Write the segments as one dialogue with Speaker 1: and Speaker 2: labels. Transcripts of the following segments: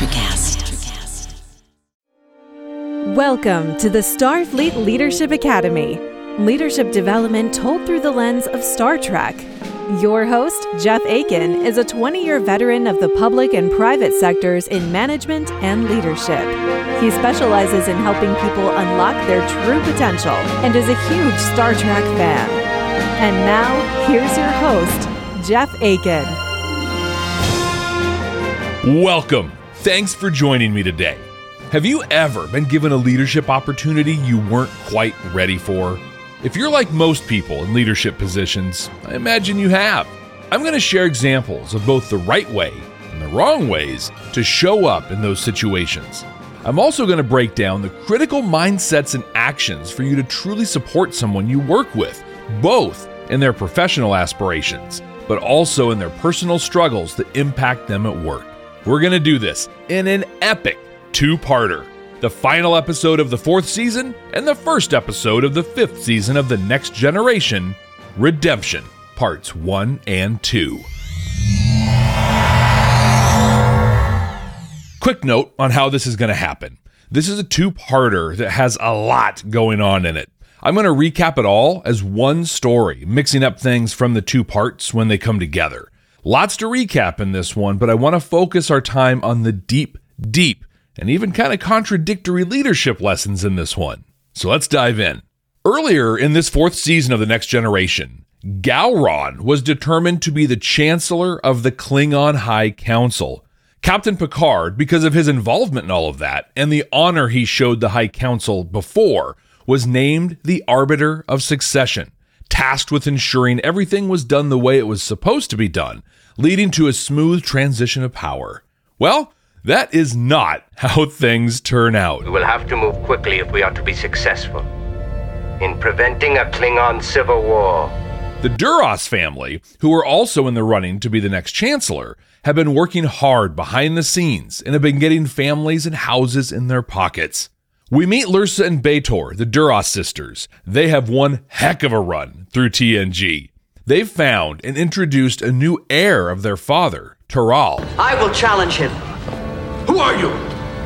Speaker 1: ElectraCast.
Speaker 2: Welcome to the Starfleet Leadership Academy. Leadership development told through the lens of Star Trek. Your host, Jeff Akin, is a 20 year veteran of the public and private sectors in management and leadership. He specializes in helping people unlock their true potential and is a huge Star Trek fan. And now, here's your host, Jeff Akin.
Speaker 3: Welcome. Thanks for joining me today. Have you ever been given a leadership opportunity you weren't quite ready for? If you're like most people in leadership positions, I imagine you have. I'm going to share examples of both the right way and the wrong ways to show up in those situations. I'm also going to break down the critical mindsets and actions for you to truly support someone you work with, both in their professional aspirations, but also in their personal struggles that impact them at work. We're going to do this in an epic two parter the final episode of the fourth season and the first episode of the fifth season of The Next Generation Redemption, Parts 1 and 2. Quick note on how this is going to happen. This is a two parter that has a lot going on in it. I'm going to recap it all as one story, mixing up things from the two parts when they come together. Lots to recap in this one, but I want to focus our time on the deep, deep, and even kind of contradictory leadership lessons in this one. So let's dive in. Earlier in this fourth season of The Next Generation, Gowron was determined to be the Chancellor of the Klingon High Council. Captain Picard, because of his involvement in all of that and the honor he showed the High Council before, was named the Arbiter of Succession tasked with ensuring everything was done the way it was supposed to be done, leading to a smooth transition of power. Well, that is not how things turn out.
Speaker 4: We will have to move quickly if we are to be successful in preventing a Klingon civil war.
Speaker 3: The Duras family, who are also in the running to be the next chancellor, have been working hard behind the scenes and have been getting families and houses in their pockets. We meet Lursa and B'Etor, the Duras sisters. They have one heck of a run through TNG. They've found and introduced a new heir of their father, Toral.
Speaker 5: I will challenge him.
Speaker 6: Who are you?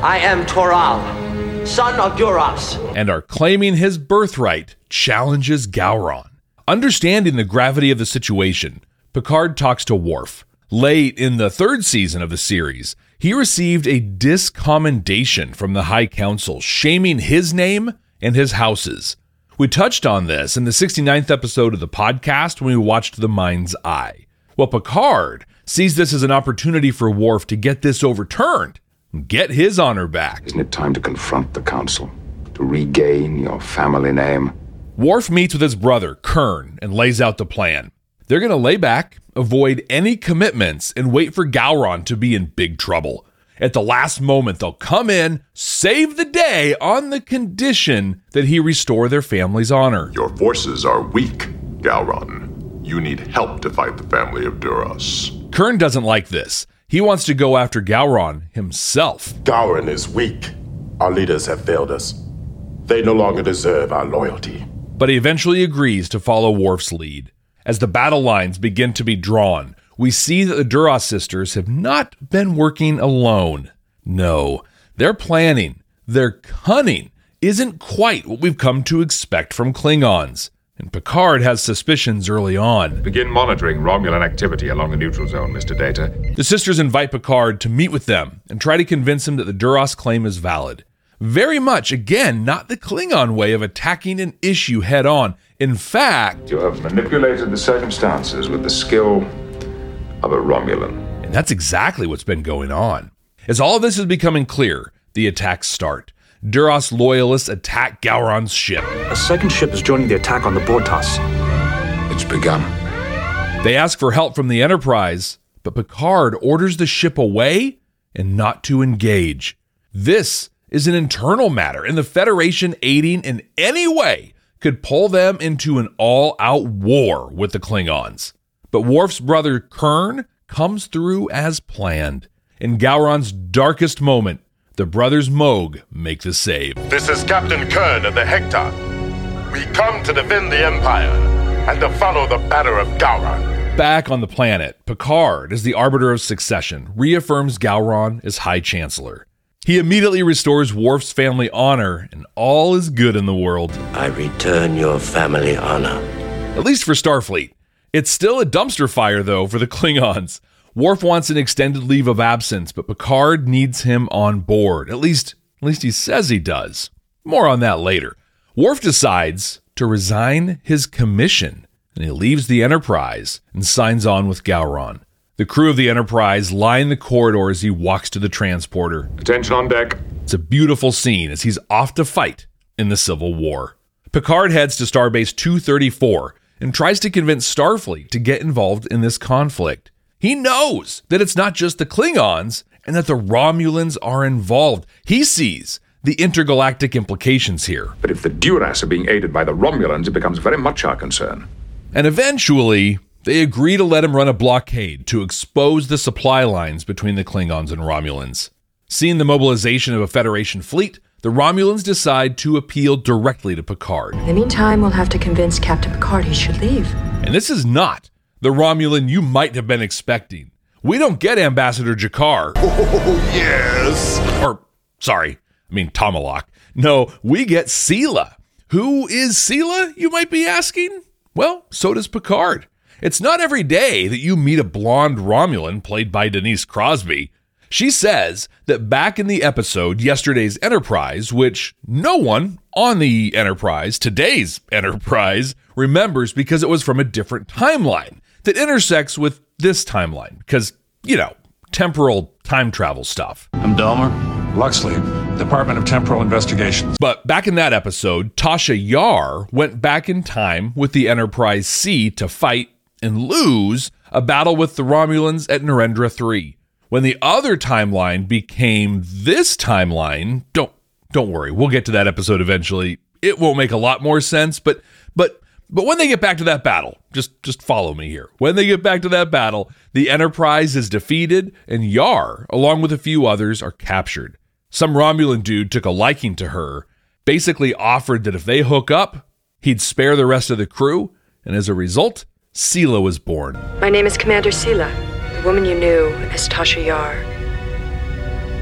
Speaker 5: I am Toral, son of Duras.
Speaker 3: And are claiming his birthright challenges Gowron. Understanding the gravity of the situation, Picard talks to Worf. Late in the third season of the series, he received a discommendation from the High Council, shaming his name and his houses. We touched on this in the 69th episode of the podcast when we watched The Mind's Eye. Well, Picard sees this as an opportunity for Worf to get this overturned and get his honor back.
Speaker 7: Isn't it time to confront the Council? To regain your family name?
Speaker 3: Worf meets with his brother, Kurn, and lays out the plan. They're going to lay back, avoid any commitments, and wait for Gowron to be in big trouble. At the last moment, they'll come in, save the day on the condition that he restore their family's honor.
Speaker 8: Your forces are weak, Gowron. You need help to fight the family of Duras.
Speaker 3: Kurn doesn't like this. He wants to go after Gowron himself.
Speaker 9: Gowron is weak. Our leaders have failed us. They no longer deserve our loyalty.
Speaker 3: But he eventually agrees to follow Worf's lead. As the battle lines begin to be drawn, we see that the Duras sisters have not been working alone. No, their planning, their cunning, isn't quite what we've come to expect from Klingons. And Picard has suspicions early on.
Speaker 10: Begin monitoring Romulan activity along the neutral zone, Mr. Data.
Speaker 3: The sisters invite Picard to meet with them and try to convince him that the Duras claim is valid. Very much, again, not the Klingon way of attacking an issue head on. In fact,
Speaker 8: you have manipulated the circumstances with the skill of a Romulan.
Speaker 3: And that's exactly what's been going on. As all of this is becoming clear, the attacks start. Duras loyalists attack Gowron's ship.
Speaker 11: A second ship is joining the attack on the Bortas.
Speaker 7: It's begun.
Speaker 3: They ask for help from the Enterprise, but Picard orders the ship away and not to engage. This is an internal matter, and the Federation aiding in any way could pull them into an all out war with the Klingons. But Worf's brother Kurn comes through as planned. In Gowron's darkest moment, the brothers Mogh make the save.
Speaker 12: This is Captain Kurn of the Hector. We come to defend the Empire and to follow the banner of Gowron.
Speaker 3: Back on the planet, Picard, as the arbiter of succession, reaffirms Gowron as High Chancellor. He immediately restores Worf's family honor, and all is good in the world.
Speaker 4: I return your family honor.
Speaker 3: At least for Starfleet. It's still a dumpster fire, though, for the Klingons. Worf wants an extended leave of absence, but Picard needs him on board. At least, at least he says he does. More on that later. Worf decides to resign his commission, and he leaves the Enterprise and signs on with Gowron. The crew of the Enterprise line the corridor as he walks to the transporter.
Speaker 10: Attention on deck.
Speaker 3: It's a beautiful scene as he's off to fight in the Civil War. Picard heads to Starbase 234 and tries to convince Starfleet to get involved in this conflict. He knows that it's not just the Klingons and that the Romulans are involved. He sees the intergalactic implications here.
Speaker 10: But if the Duras are being aided by the Romulans, it becomes very much our concern.
Speaker 3: And eventually, they agree to let him run a blockade to expose the supply lines between the Klingons and Romulans. Seeing the mobilization of a Federation fleet, the Romulans decide to appeal directly to Picard.
Speaker 1: In the meantime, we'll have to convince Captain Picard he should leave.
Speaker 3: And this is not the Romulan you might have been expecting. We don't get Ambassador G'Kar.
Speaker 8: Oh, yes.
Speaker 3: Or, sorry, I mean Tomalak. No, we get Sela. Who is Sela, you might be asking? Well, so does Picard. It's not every day that you meet a blonde Romulan played by Denise Crosby. She says that back in the episode Yesterday's Enterprise, which no one on the Enterprise, today's Enterprise, remembers because it was from a different timeline that intersects with this timeline, because, you know, temporal time travel stuff.
Speaker 6: I'm Dulmer. Lucsly, Department of Temporal Investigations.
Speaker 3: But back in that episode, Tasha Yar went back in time with the Enterprise C to fight and lose a battle with the Romulans at Narendra 3. When the other timeline became this timeline, don't don't worry, we'll get to that episode eventually. It won't make a lot more sense, but but but when they get back to that battle, just just follow me here. When they get back to that battle, the Enterprise is defeated and Yar, along with a few others, are captured. Some Romulan dude took a liking to her, basically offered that if they hook up, he'd spare the rest of the crew, and as a result, Sela was born.
Speaker 1: My name is Commander Sela. The woman you knew as Tasha Yar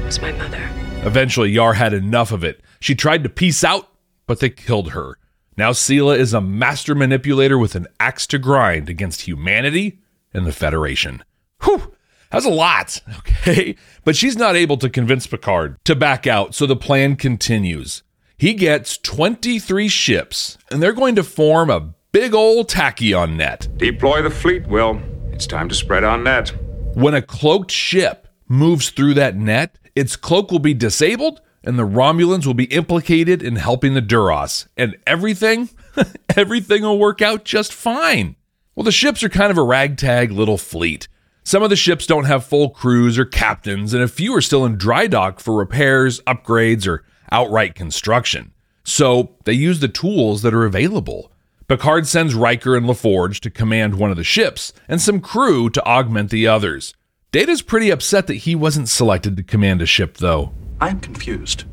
Speaker 1: was my mother.
Speaker 3: Eventually, Yar had enough of it. She tried to peace out, but they killed her. Now, Sela is a master manipulator with an axe to grind against humanity and the Federation. Whew, that's a lot, okay? But she's not able to convince Picard to back out, so the plan continues. He gets 23 ships, and they're going to form a big old tachyon net.
Speaker 10: Deploy the fleet, Will. It's time to spread our net.
Speaker 3: When a cloaked ship moves through that net, its cloak will be disabled and the Romulans will be implicated in helping the Duras. And everything, everything will work out just fine. Well, the ships are kind of a ragtag little fleet. Some of the ships don't have full crews or captains, and a few are still in dry dock for repairs, upgrades, or outright construction. So they use the tools that are available. Picard sends Riker and LaForge to command one of the ships, and some crew to augment the others. Data's pretty upset that he wasn't selected to command a ship, though.
Speaker 11: I am confused.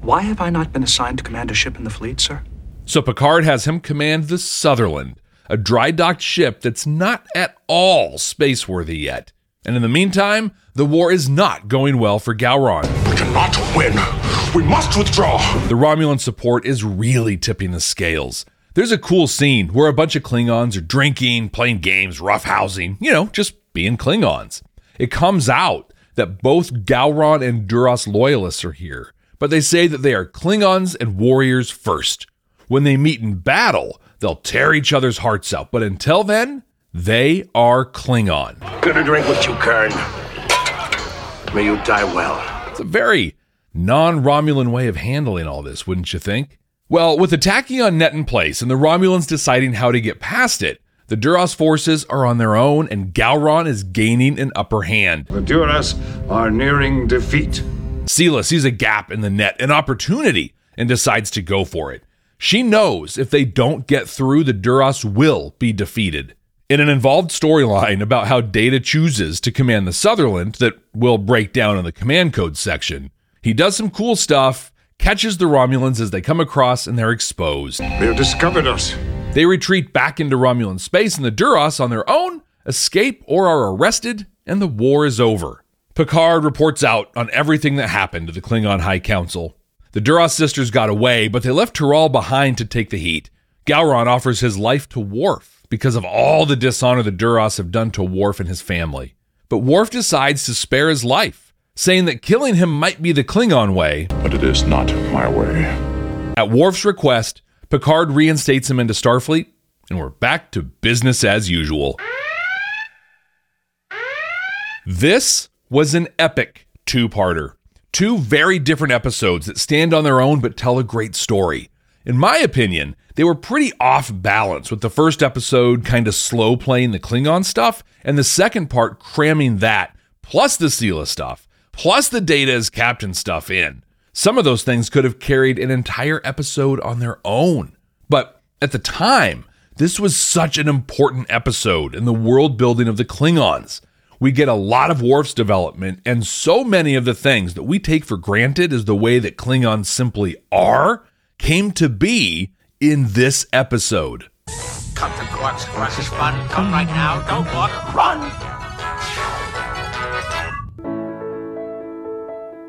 Speaker 11: Why have I not been assigned to command a ship in the fleet, sir?
Speaker 3: So Picard has him command the Sutherland, a dry docked ship that's not at all spaceworthy yet. And in the meantime, the war is not going well for Gowron.
Speaker 8: Cannot win. We must withdraw.
Speaker 3: The Romulan support is really tipping the scales. There's a cool scene where a bunch of Klingons are drinking, playing games, roughhousing, you know, just being Klingons. It comes out that both Gowron and Duras loyalists are here, but they say that they are Klingons and warriors first. When they meet in battle, they'll tear each other's hearts out, but until then, they are Klingon.
Speaker 4: Gonna drink with you, Kurn. May you die well.
Speaker 3: It's a very non Romulan way of handling all this, wouldn't you think? Well, with the Tachyon net in place and the Romulans deciding how to get past it, the Duras forces are on their own and Gowron is gaining an upper hand.
Speaker 10: The Duras are nearing defeat.
Speaker 3: Sela sees a gap in the net, an opportunity, and decides to go for it. She knows if they don't get through, the Duras will be defeated. In an involved storyline about how Data chooses to command the Sutherland that will break down in the command code section, he does some cool stuff, catches the Romulans as they come across, and they're exposed.
Speaker 10: They have discovered us.
Speaker 3: They retreat back into Romulan space, and the Duras, on their own, escape or are arrested, and the war is over. Picard reports out on everything that happened to the Klingon High Council. The Duras sisters got away, but they left Toral behind to take the heat. Gowron offers his life to Worf because of all the dishonor the Duras have done to Worf and his family. But Worf decides to spare his life, saying that killing him might be the Klingon way.
Speaker 8: But it is not my way.
Speaker 3: At Worf's request, Picard reinstates him into Starfleet, and we're back to business as usual. This was an epic two parter. Two very different episodes that stand on their own but tell a great story. In my opinion, they were pretty off balance, with the first episode kind of slow playing the Klingon stuff, and the second part cramming that, plus the Sela stuff, plus the Data as Captain stuff in. Some of those things could have carried an entire episode on their own. But at the time, this was such an important episode in the world building of the Klingons we get a lot of Worf's development, and so many of the things that we take for granted as the way that Klingons simply are came to be in this episode.
Speaker 5: Come to Quark's is fun. Come right now. Don't walk. Run!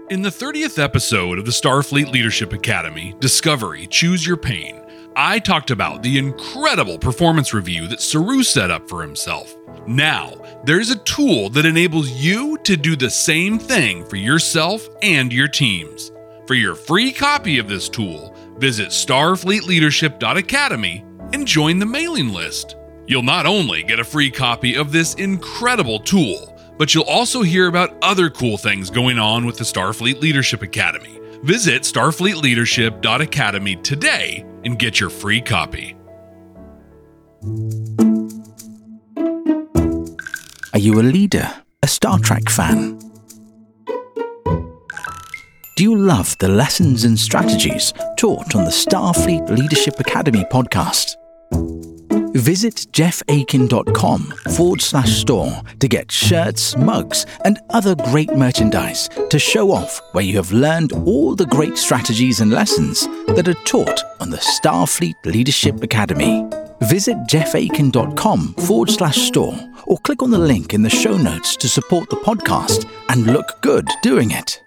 Speaker 3: In the 30th episode of the Starfleet Leadership Academy, Discovery Choose Your Pain, I talked about the incredible performance review that Saru set up for himself. Now, there's a tool that enables you to do the same thing for yourself and your teams. For your free copy of this tool, visit starfleetleadership.academy and join the mailing list. You'll not only get a free copy of this incredible tool, but you'll also hear about other cool things going on with the Starfleet Leadership Academy. Visit starfleetleadership.academy today and get your free copy.
Speaker 13: Are you a leader, a Star Trek fan? Do you love the lessons and strategies taught on the Starfleet Leadership Academy podcast? Visit jeffakin.com forward slash store to get shirts, mugs, and other great merchandise to show off where you have learned all the great strategies and lessons that are taught on the Starfleet Leadership Academy. Visit jeffakin.com forward slash store or click on the link in the show notes to support the podcast and look good doing it.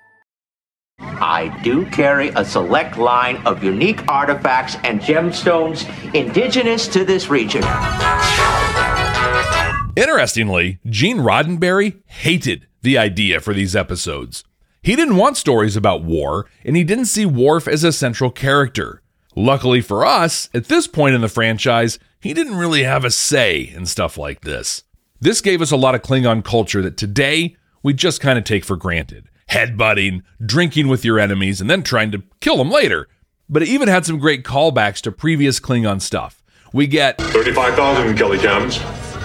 Speaker 5: I do carry a select line of unique artifacts and gemstones indigenous to this region.
Speaker 3: Interestingly, Gene Roddenberry hated the idea for these episodes. He didn't want stories about war, and he didn't see Worf as a central character. Luckily for us, at this point in the franchise, he didn't really have a say in stuff like this. This gave us a lot of Klingon culture that today we just kind of take for granted. Headbutting, drinking with your enemies, and then trying to kill them later. But it even had some great callbacks to previous Klingon stuff. We get
Speaker 8: 35,000 kilograms.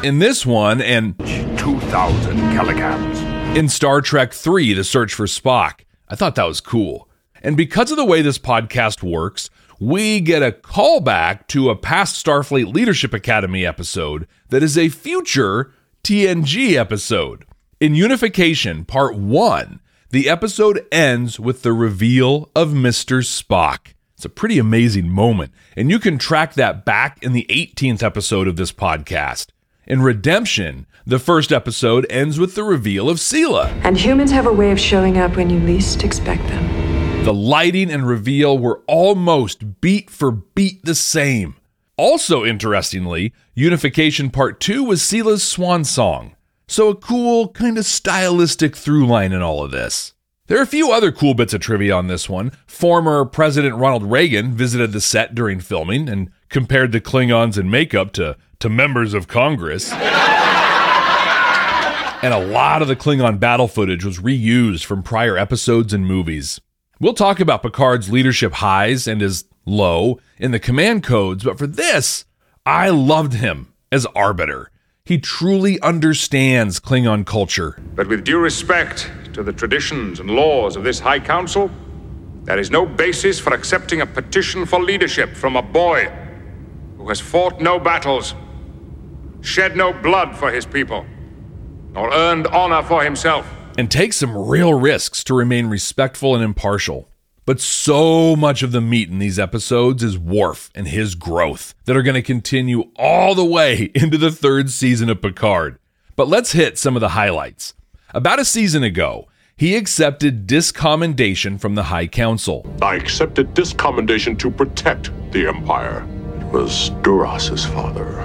Speaker 3: In this one, and
Speaker 7: 2,000 kilograms.
Speaker 3: In Star Trek 3, The Search for Spock. I thought that was cool. And because of the way this podcast works, we get a callback to a past Starfleet Leadership Academy episode that is a future TNG episode. In Unification Part 1, the episode ends with the reveal of Mr. Spock. It's a pretty amazing moment, and you can track that back in the 18th episode of this podcast. In Redemption, the first episode ends with the reveal of Sela.
Speaker 1: And humans have a way of showing up when you least expect them.
Speaker 3: The lighting and reveal were almost beat for beat the same. Also, interestingly, Unification Part 2 was Sela's swan song. So, a cool, kind of stylistic through line in all of this. There are a few other cool bits of trivia on this one. Former President Ronald Reagan visited the set during filming and compared the Klingons in makeup to, to members of Congress. and a lot of the Klingon battle footage was reused from prior episodes and movies. We'll talk about Picard's leadership highs and his low in the command codes, but for this, I loved him as Arbiter. He truly understands Klingon culture.
Speaker 10: But with due respect to the traditions and laws of this High Council, there is no basis for accepting a petition for leadership from a boy who has fought no battles, shed no blood for his people, nor earned honor for himself
Speaker 3: and take some real risks to remain respectful and impartial. But so much of the meat in these episodes is Worf and his growth that are going to continue all the way into the third season of Picard. But let's hit some of the highlights. About a season ago, he accepted discommendation from the High Council.
Speaker 12: I accepted discommendation to protect the Empire. It was Duras's father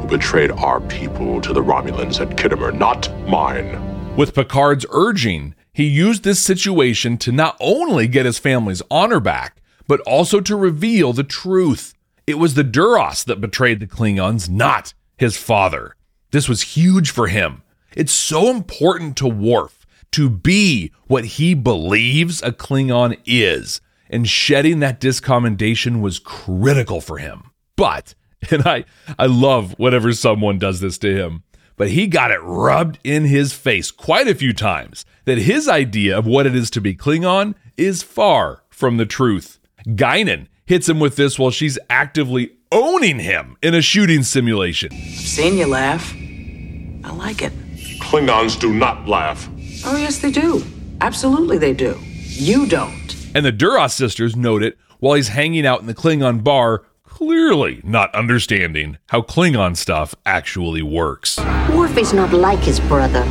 Speaker 12: who betrayed our people to the Romulans at Khitomer, not mine.
Speaker 3: With Picard's urging, he used this situation to not only get his family's honor back, but also to reveal the truth. It was the Duras that betrayed the Klingons, not his father. This was huge for him. It's so important to Worf to be what he believes a Klingon is, and shedding that discommendation was critical for him. But, and I, I love whenever someone does this to him, but he got it rubbed in his face quite a few times that his idea of what it is to be Klingon is far from the truth. Guinan hits him with this while she's actively owning him in a shooting simulation.
Speaker 14: I've seen you laugh. I like it.
Speaker 12: Klingons do not laugh.
Speaker 14: Oh, yes, they do. Absolutely, they do. You don't.
Speaker 3: And the Duras sisters note it while he's hanging out in the Klingon bar, clearly not understanding how Klingon stuff actually works.
Speaker 15: Worf is not like his brother.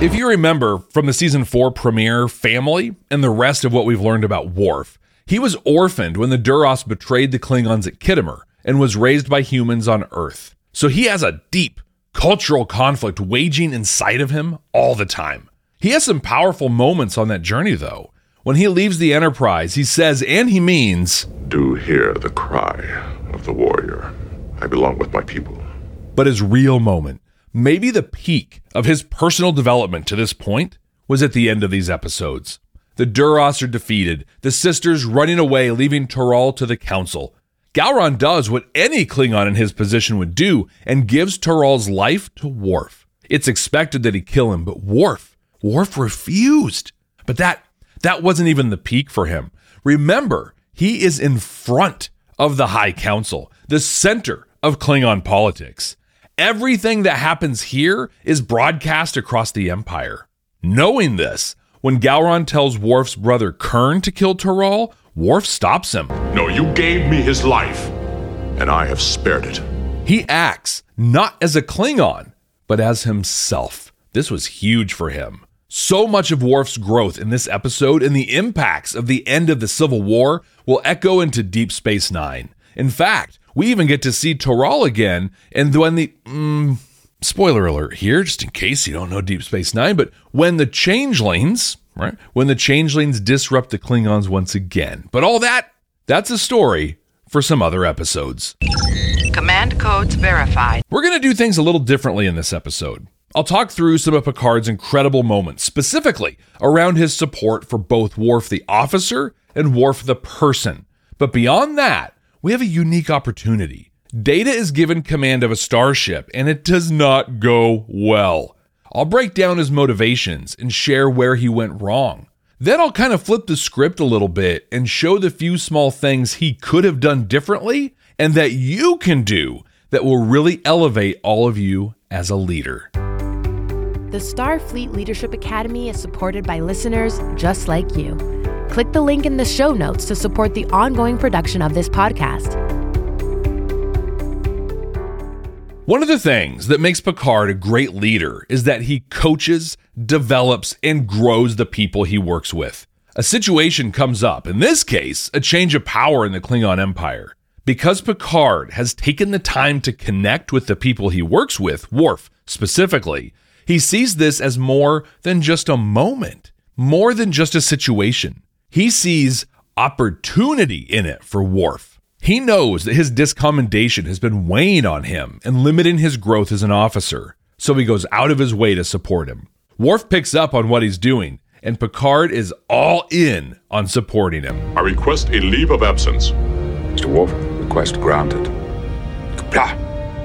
Speaker 3: If you remember from the season 4 premiere, Family, and the rest of what we've learned about Worf, he was orphaned when the Duras betrayed the Klingons at Khitomer and was raised by humans on Earth. So he has a deep cultural conflict waging inside of him all the time. He has some powerful moments on that journey, though. When he leaves the Enterprise, he says, and he means,
Speaker 12: Do hear the cry of the warrior. I belong with my people.
Speaker 3: But his real moment, maybe the peak of his personal development to this point, was at the end of these episodes. The Duras are defeated, the sisters running away, leaving Toral to the Council. Gowron does what any Klingon in his position would do and gives Toral's life to Worf. It's expected that he kill him, but Worf Worf refused. But that that wasn't even the peak for him. Remember, he is in front of the High Council, the center of Klingon politics. Everything that happens here is broadcast across the Empire. Knowing this, when Gowron tells Worf's brother Kurn to kill Toral, Worf stops him.
Speaker 12: No, you gave me his life, and I have spared it.
Speaker 3: He acts not as a Klingon, but as himself. This was huge for him. So much of Worf's growth in this episode and the impacts of the end of the Civil War will echo into Deep Space Nine. In fact, we even get to see Toral again, and when the. Mm, spoiler alert here, just in case you don't know Deep Space Nine, but when the changelings, right? When the changelings disrupt the Klingons once again. But all that, that's a story for some other episodes.
Speaker 14: Command codes verified.
Speaker 3: We're going to do things a little differently in this episode. I'll talk through some of Picard's incredible moments, specifically around his support for both Worf the officer and Worf the person. But beyond that, we have a unique opportunity. Data is given command of a starship, and it does not go well. I'll break down his motivations and share where he went wrong. Then I'll kind of flip the script a little bit and show the few small things he could have done differently and that you can do that will really elevate all of you as a leader.
Speaker 16: The Starfleet Leadership Academy is supported by listeners just like you. Click the link in the show notes to support the ongoing production of this podcast.
Speaker 3: One of the things that makes Picard a great leader is that he coaches, develops, and grows the people he works with. A situation comes up, in this case, a change of power in the Klingon Empire. Because Picard has taken the time to connect with the people he works with, Worf specifically, he sees this as more than just a moment, more than just a situation. He sees opportunity in it for Worf. He knows that his discommendation has been weighing on him and limiting his growth as an officer, so he goes out of his way to support him. Worf picks up on what he's doing, and Picard is all in on supporting him.
Speaker 12: I request a leave of absence.
Speaker 7: Mr. Worf, request granted.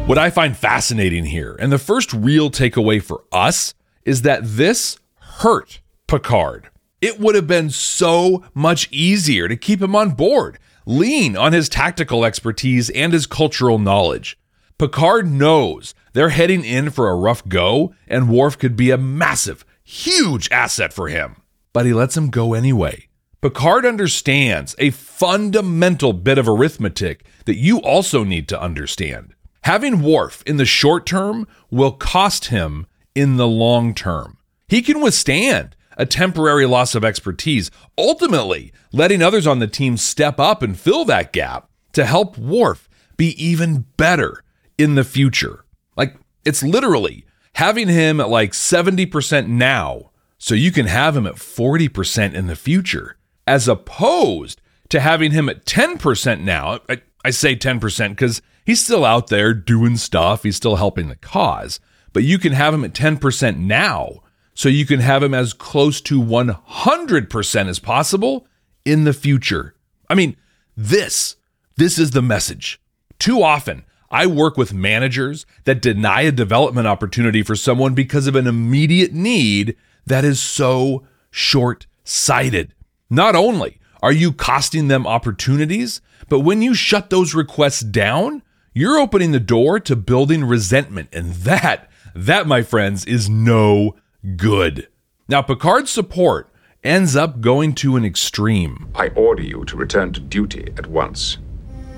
Speaker 3: What I find fascinating here, and the first real takeaway for us, is that this hurt Picard. It would have been so much easier to keep him on board lean on his tactical expertise and his cultural knowledge. Picard knows they're heading in for a rough go, and Worf could be a massive, huge asset for him. But he lets him go anyway. Picard understands a fundamental bit of arithmetic that you also need to understand. Having Worf in the short term will cost him in the long term. He can withstand a temporary loss of expertise, ultimately letting others on the team step up and fill that gap to help Worf be even better in the future. Like, it's literally having him at like 70% now so you can have him at 40% in the future, as opposed to having him at 10% now. I, I say 10% because he's still out there doing stuff, he's still helping the cause, but you can have him at 10% now so you can have him as close to 100% as possible in the future. I mean, this, this is the message. Too often, I work with managers that deny a development opportunity for someone because of an immediate need that is so short sighted. Not only are you costing them opportunities, but when you shut those requests down, you're opening the door to building resentment. And that, that, my friends, is no good. Now, Picard's support ends up going to an extreme.
Speaker 8: I order you to return to duty at once.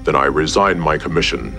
Speaker 12: Then I resign my commission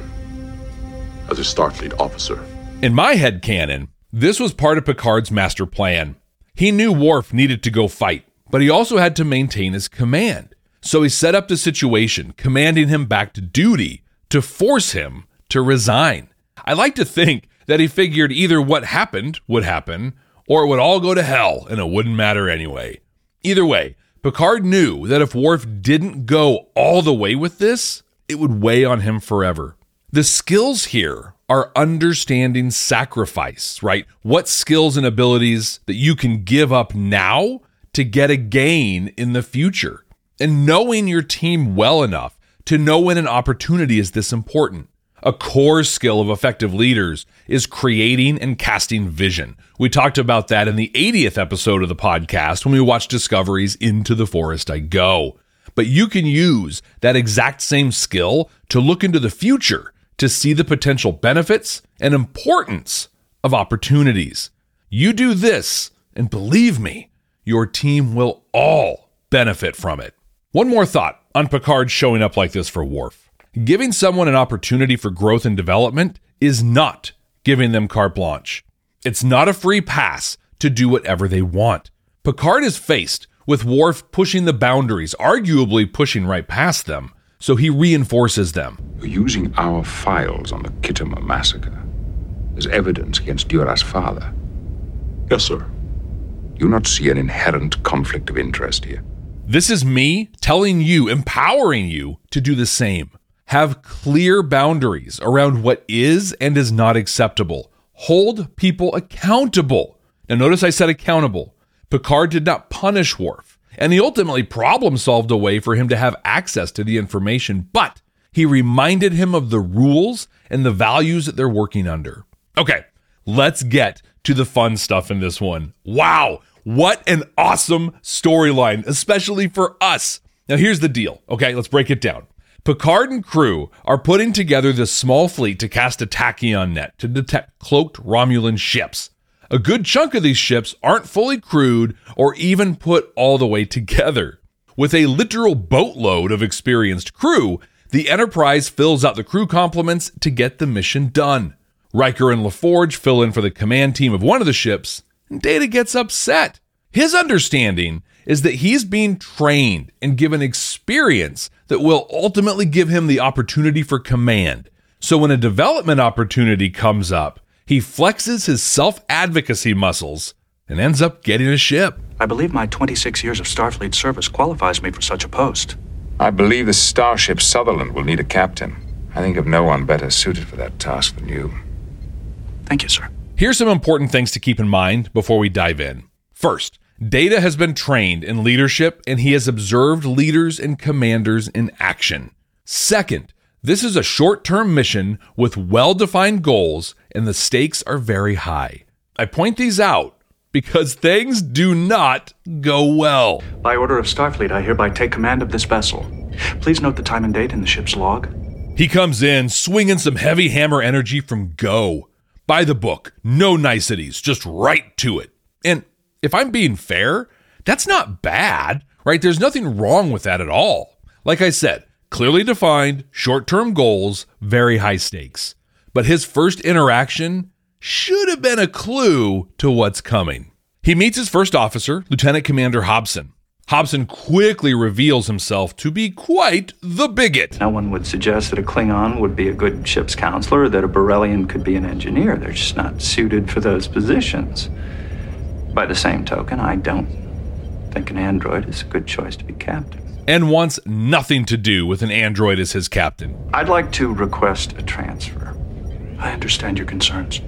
Speaker 12: as a Starfleet officer.
Speaker 3: In my head canon, this was part of Picard's master plan. He knew Worf needed to go fight, but he also had to maintain his command. So he set up the situation, commanding him back to duty to force him to resign. I like to think that he figured either what happened would happen or it would all go to hell and it wouldn't matter anyway. Either way, Picard knew that if Worf didn't go all the way with this, it would weigh on him forever. The skills here are understanding sacrifice, right? What skills and abilities that you can give up now to get a gain in the future, and knowing your team well enough to know when an opportunity is this important. A core skill of effective leaders is creating and casting vision. We talked about that in the 80th episode of the podcast when we watched Discoveries Into the Forest I Go. But you can use that exact same skill to look into the future to see the potential benefits and importance of opportunities. You do this, and believe me, your team will all benefit from it. One more thought on Picard showing up like this for Worf. Giving someone an opportunity for growth and development is not giving them carte blanche. It's not a free pass to do whatever they want. Picard is faced with Worf pushing the boundaries, arguably pushing right past them, so he reinforces them.
Speaker 7: You're using our files on the Khitomer massacre as evidence against Duras' father.
Speaker 12: Yes, sir.
Speaker 7: Do you not see an inherent conflict of interest here?
Speaker 3: This is me telling you, empowering you to do the same. Have clear boundaries around what is and is not acceptable. Hold people accountable. Now, notice I said accountable. Picard did not punish Worf, and he ultimately problem solved a way for him to have access to the information, but he reminded him of the rules and the values that they're working under. Okay, let's get to the fun stuff in this one. Wow, what an awesome storyline, especially for us. Now, here's the deal. Okay, let's break it down. Picard and crew are putting together this small fleet to cast a tachyon net to detect cloaked Romulan ships. A good chunk of these ships aren't fully crewed or even put all the way together. With a literal boatload of experienced crew, the Enterprise fills out the crew complements to get the mission done. Riker and LaForge fill in for the command team of one of the ships, and Data gets upset. His understanding is that he's being trained and given experience that will ultimately give him the opportunity for command. So when a development opportunity comes up, he flexes his self advocacy muscles and ends up getting a ship.
Speaker 11: I believe my 26 years of Starfleet service qualifies me for such a post.
Speaker 7: I believe the starship Sutherland will need a captain. I think of no one better suited for that task than you.
Speaker 11: Thank you, sir.
Speaker 3: Here's some important things to keep in mind before we dive in. First, Data has been trained in leadership and he has observed leaders and commanders in action. Second, this is a short term mission with well defined goals and the stakes are very high. I point these out because things do not go well.
Speaker 11: By order of Starfleet, I hereby take command of this vessel. Please note the time and date in the ship's log.
Speaker 3: He comes in swinging some heavy hammer energy from go. By the book, no niceties, just right to it. And if I'm being fair, that's not bad, right? There's nothing wrong with that at all. Like I said, clearly defined, short term goals, very high stakes. But his first interaction should have been a clue to what's coming. He meets his first officer, Lieutenant Commander Hobson. Hobson quickly reveals himself to be quite the bigot.
Speaker 11: No one would suggest that a Klingon would be a good ship's counselor or that a Borellian could be an engineer. They're just not suited for those positions. By the same token, I don't think an android is a good choice to be captain.
Speaker 3: And wants nothing to do with an android as his captain.
Speaker 11: I'd like to request a transfer. I understand your concerns.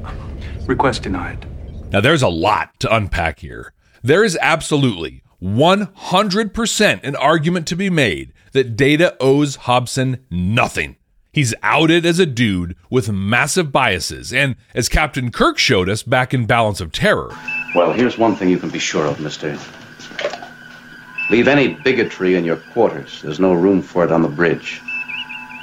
Speaker 11: Request denied.
Speaker 3: Now, there's a lot to unpack here. There is absolutely 100% an argument to be made that Data owes Hobson nothing. He's outed as a dude with massive biases, and as Captain Kirk showed us back in Balance of Terror.
Speaker 17: Well, here's one thing you can be sure of, mister. Leave any bigotry in your quarters. There's no room for it on the bridge.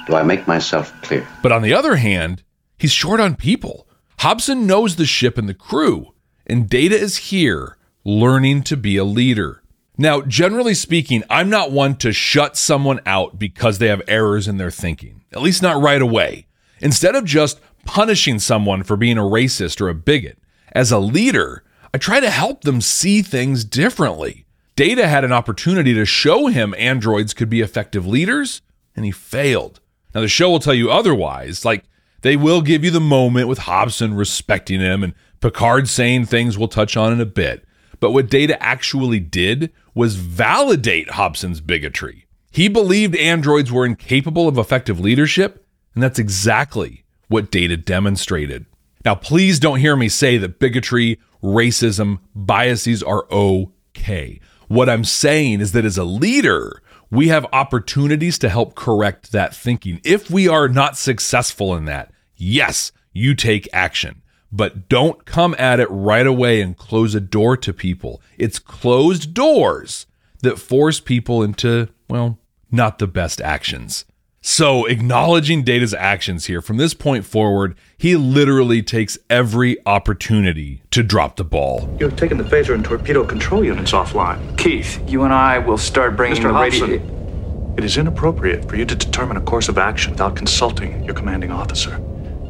Speaker 17: Do I make myself clear?
Speaker 3: But on the other hand, he's short on people. Hobson knows the ship and the crew, and Data is here learning to be a leader. Now, generally speaking, I'm not one to shut someone out because they have errors in their thinking, at least not right away. Instead of just punishing someone for being a racist or a bigot, as a leader, I try to help them see things differently. Data had an opportunity to show him androids could be effective leaders, and he failed. Now, the show will tell you otherwise. Like, they will give you the moment with Hobson respecting him and Picard saying things we'll touch on in a bit. But what Data actually did was validate Hobson's bigotry. He believed androids were incapable of effective leadership, and that's exactly what Data demonstrated. Now, please don't hear me say that bigotry, racism, biases are okay. What I'm saying is that as a leader, we have opportunities to help correct that thinking. If we are not successful in that, yes, you take action but don't come at it right away and close a door to people. It's closed doors that force people into, well, not the best actions. So, acknowledging Data's actions here, from this point forward, he literally takes every opportunity to drop the ball.
Speaker 11: You have taken the phaser and torpedo control units offline. Keith, you and I will start bringing
Speaker 18: Mr.
Speaker 11: the radio.
Speaker 18: Hobson, it is inappropriate for you to determine a course of action without consulting your commanding officer.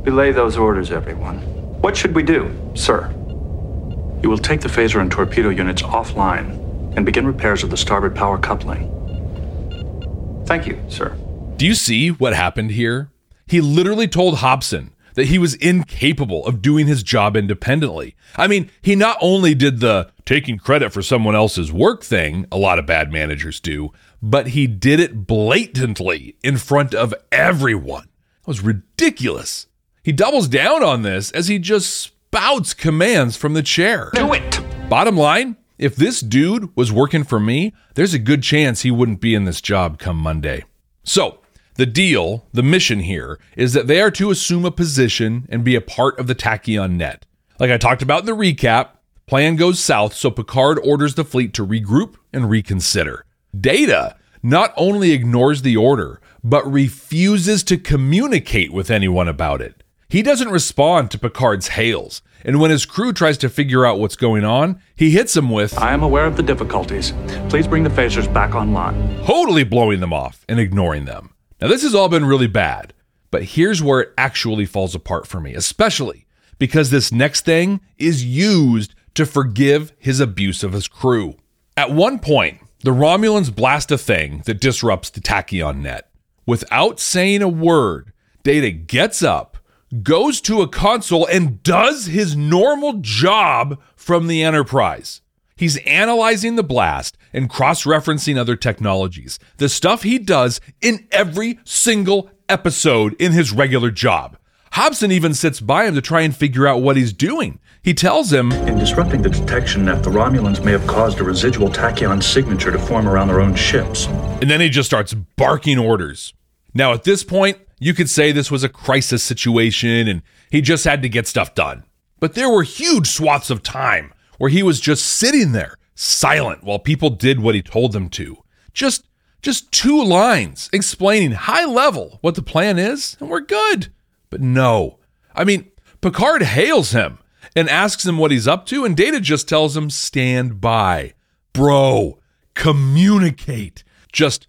Speaker 11: Relay those orders, everyone. What should we do, sir?
Speaker 18: You will take the phaser and torpedo units offline and begin repairs of the starboard power coupling.
Speaker 11: Thank you, sir.
Speaker 3: Do you see what happened here? He literally told Hobson that he was incapable of doing his job independently. I mean, he not only did the taking credit for someone else's work thing, a lot of bad managers do, but he did it blatantly in front of everyone. That was ridiculous. He doubles down on this as he just spouts commands from the chair.
Speaker 11: Do it!
Speaker 3: Bottom line, if this dude was working for me, there's a good chance he wouldn't be in this job come Monday. So, the deal, the mission here, is that they are to assume a position and be a part of the Tachyon net. Like I talked about in the recap, plan goes south, so Picard orders the fleet to regroup and reconsider. Data not only ignores the order, but refuses to communicate with anyone about it. He doesn't respond to Picard's hails, and when his crew tries to figure out what's going on, he hits them with
Speaker 18: I am aware of the difficulties. Please bring the phasers back online.
Speaker 3: totally blowing them off and ignoring them. Now, this has all been really bad, but here's where it actually falls apart for me, especially because this next thing is used to forgive his abuse of his crew. At one point, the Romulans blast a thing that disrupts the Tachyon net. Without saying a word, Data gets up, goes to a console, and does his normal job from the Enterprise. He's analyzing the blast and cross referencing other technologies, the stuff he does in every single episode in his regular job. Hobson even sits by him to try and figure out what he's doing. He tells him
Speaker 18: In disrupting the detection net, the Romulans may have caused a residual tachyon signature to form around their own ships.
Speaker 3: And then he just starts barking orders. Now, at this point, you could say this was a crisis situation and he just had to get stuff done. But there were huge swaths of time where he was just sitting there, silent, while people did what he told them to. Just just two lines explaining high level what the plan is, and we're good. But no. I mean, Picard hails him and asks him what he's up to, and Data just tells him, stand by. Bro, communicate. Just.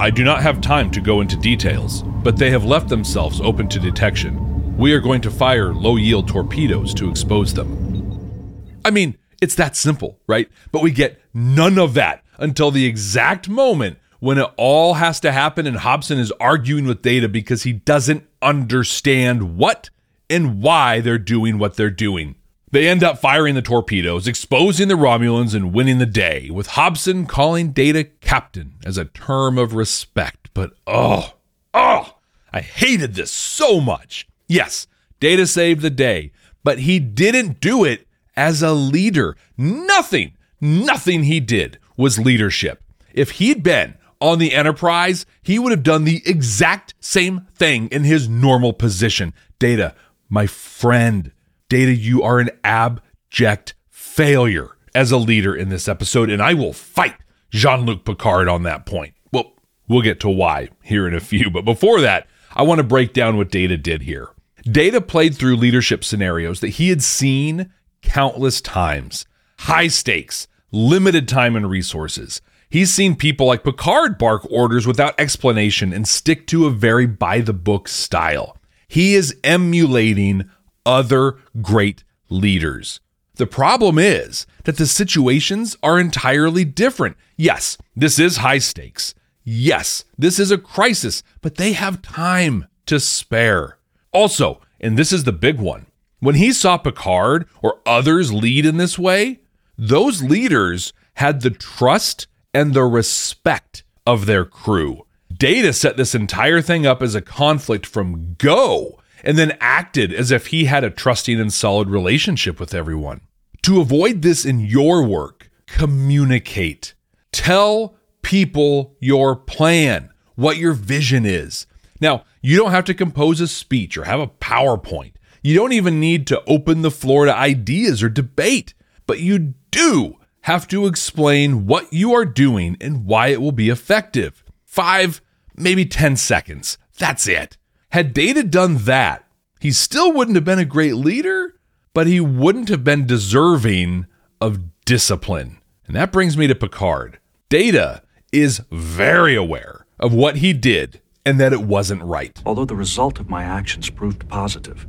Speaker 3: I do not have time to go into details, but they have left themselves open to detection. We are going to fire low yield torpedoes to expose them. I mean, it's that simple, right? But we get none of that until the exact moment when it all has to happen and Hobson is arguing with Data because he doesn't understand what and why they're doing what they're doing. They end up firing the torpedoes, exposing the Romulans and winning the day, with Hobson calling Data captain as a term of respect. But oh, oh, I hated this so much. Yes, Data saved the day, but he didn't do it as a leader. Nothing, nothing he did was leadership. If he'd been on the Enterprise, he would have done the exact same thing in his normal position. Data, my friend, Data, you are an abject failure as a leader in this episode, and I will fight Jean Luc Picard on that point. Well, we'll get to why here in a few, but before that, I want to break down what Data did here. Data played through leadership scenarios that he had seen countless times high stakes, limited time and resources. He's seen people like Picard bark orders without explanation and stick to a very by the book style. He is emulating other great leaders. The problem is that the situations are entirely different. Yes, this is high stakes. Yes, this is a crisis, but they have time to spare. Also, and this is the big one, when he saw Picard or others lead in this way, those leaders had the trust and the respect of their crew. Data set this entire thing up as a conflict from go and then acted as if he had a trusting and solid relationship with everyone. To avoid this in your work, communicate. Tell people your plan, what your vision is. Now, you don't have to compose a speech or have a PowerPoint. You don't even need to open the floor to ideas or debate, but you do have to explain what you are doing and why it will be effective. Five, maybe 10 seconds. That's it. Had Data done that, he still wouldn't have been a great leader, but he wouldn't have been deserving of discipline. And that brings me to Picard. Data is very aware of what he did and that it wasn't right.
Speaker 18: Although the result of my actions proved positive,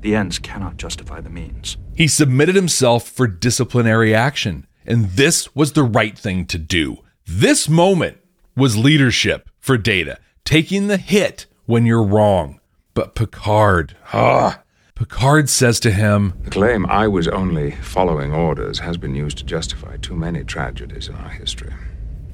Speaker 18: the ends cannot justify the means.
Speaker 3: He submitted himself for disciplinary action, and this was the right thing to do. This moment was leadership for Data, taking the hit when you're wrong. But Picard, ah, Picard says to him,
Speaker 7: The claim I was only following orders has been used to justify too many tragedies in our history.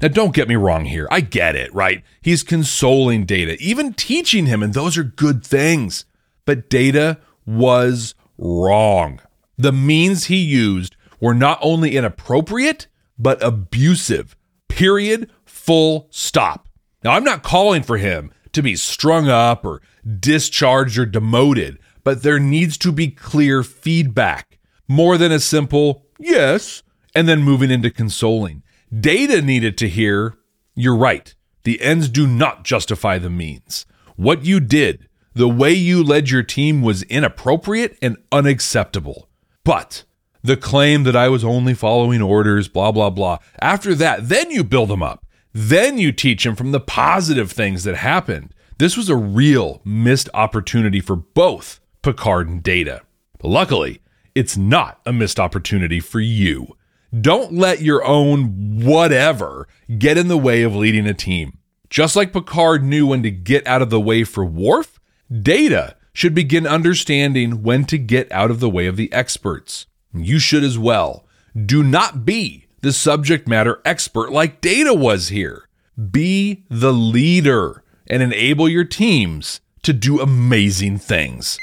Speaker 3: Now, don't get me wrong here. I get it, right? He's consoling Data, even teaching him, and those are good things. But Data was wrong. The means he used were not only inappropriate, but abusive. Period. Full stop. Now, I'm not calling for him to be strung up or discharged or demoted, but there needs to be clear feedback more than a simple yes and then moving into consoling. Data needed to hear, you're right. The ends do not justify the means. What you did, the way you led your team was inappropriate and unacceptable. But the claim that I was only following orders, blah, blah, blah. After that, then you build them up. Then you teach them from the positive things that happened. This was a real missed opportunity for both Picard and Data. But luckily, it's not a missed opportunity for you. Don't let your own whatever get in the way of leading a team. Just like Picard knew when to get out of the way for Worf, Data should begin understanding when to get out of the way of the experts. You should as well. Do not be the subject matter expert like Data was here. Be the leader and enable your teams to do amazing things.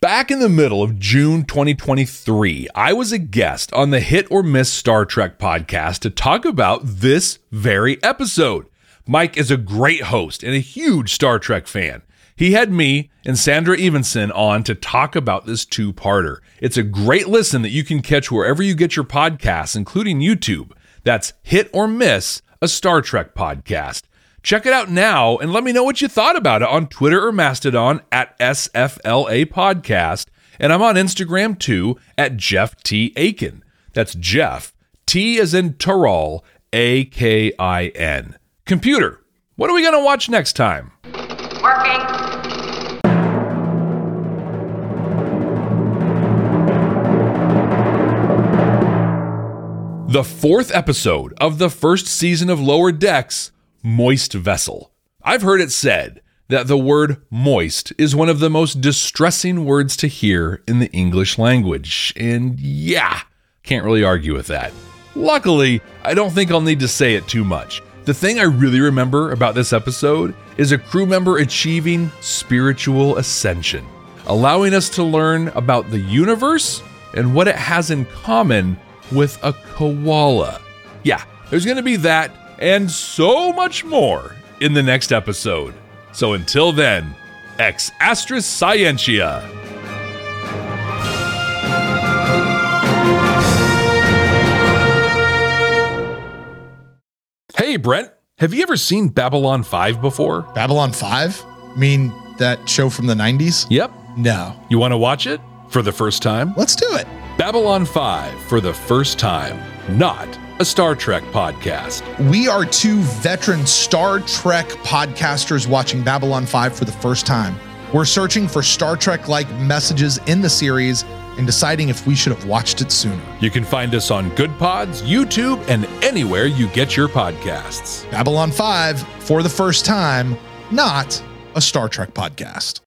Speaker 3: Back in the middle of June 2023, I was a guest on the Hit or Miss Star Trek podcast to talk about this very episode. Mike is a great host and a huge Star Trek fan. He had me and Sandra Evenson on to talk about this two parter. It's a great listen that you can catch wherever you get your podcasts, including YouTube. That's Hit or Miss, a Star Trek podcast. Check it out now and let me know what you thought about it on Twitter or Mastodon at SFLA Podcast. And I'm on Instagram too at Jeff T. Akin. That's Jeff T is in Tyrol, A K I N. Computer, what are we going to watch next time? The fourth episode of the first season of Lower Decks, Moist Vessel. I've heard it said that the word moist is one of the most distressing words to hear in the English language. And yeah, can't really argue with that. Luckily, I don't think I'll need to say it too much. The thing I really remember about this episode is a crew member achieving spiritual ascension, allowing us to learn about the universe and what it has in common with a koala. Yeah, there's going to be that and so much more in the next episode. So until then, ex astris scientia. Hey, Brent, have you ever seen Babylon 5 before?
Speaker 19: Babylon 5? I mean, that show from the 90s?
Speaker 3: Yep.
Speaker 19: No.
Speaker 3: You want to watch it for the first time?
Speaker 19: Let's do it.
Speaker 3: Babylon 5 for the first time, not a Star Trek podcast.
Speaker 19: We are two veteran Star Trek podcasters watching Babylon 5 for the first time. We're searching for Star Trek like messages in the series and deciding if we should have watched it sooner.
Speaker 3: You can find us on Good Pods, YouTube, and anywhere you get your podcasts.
Speaker 19: Babylon 5 for the first time, not a Star Trek podcast.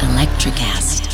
Speaker 20: ElectraCast.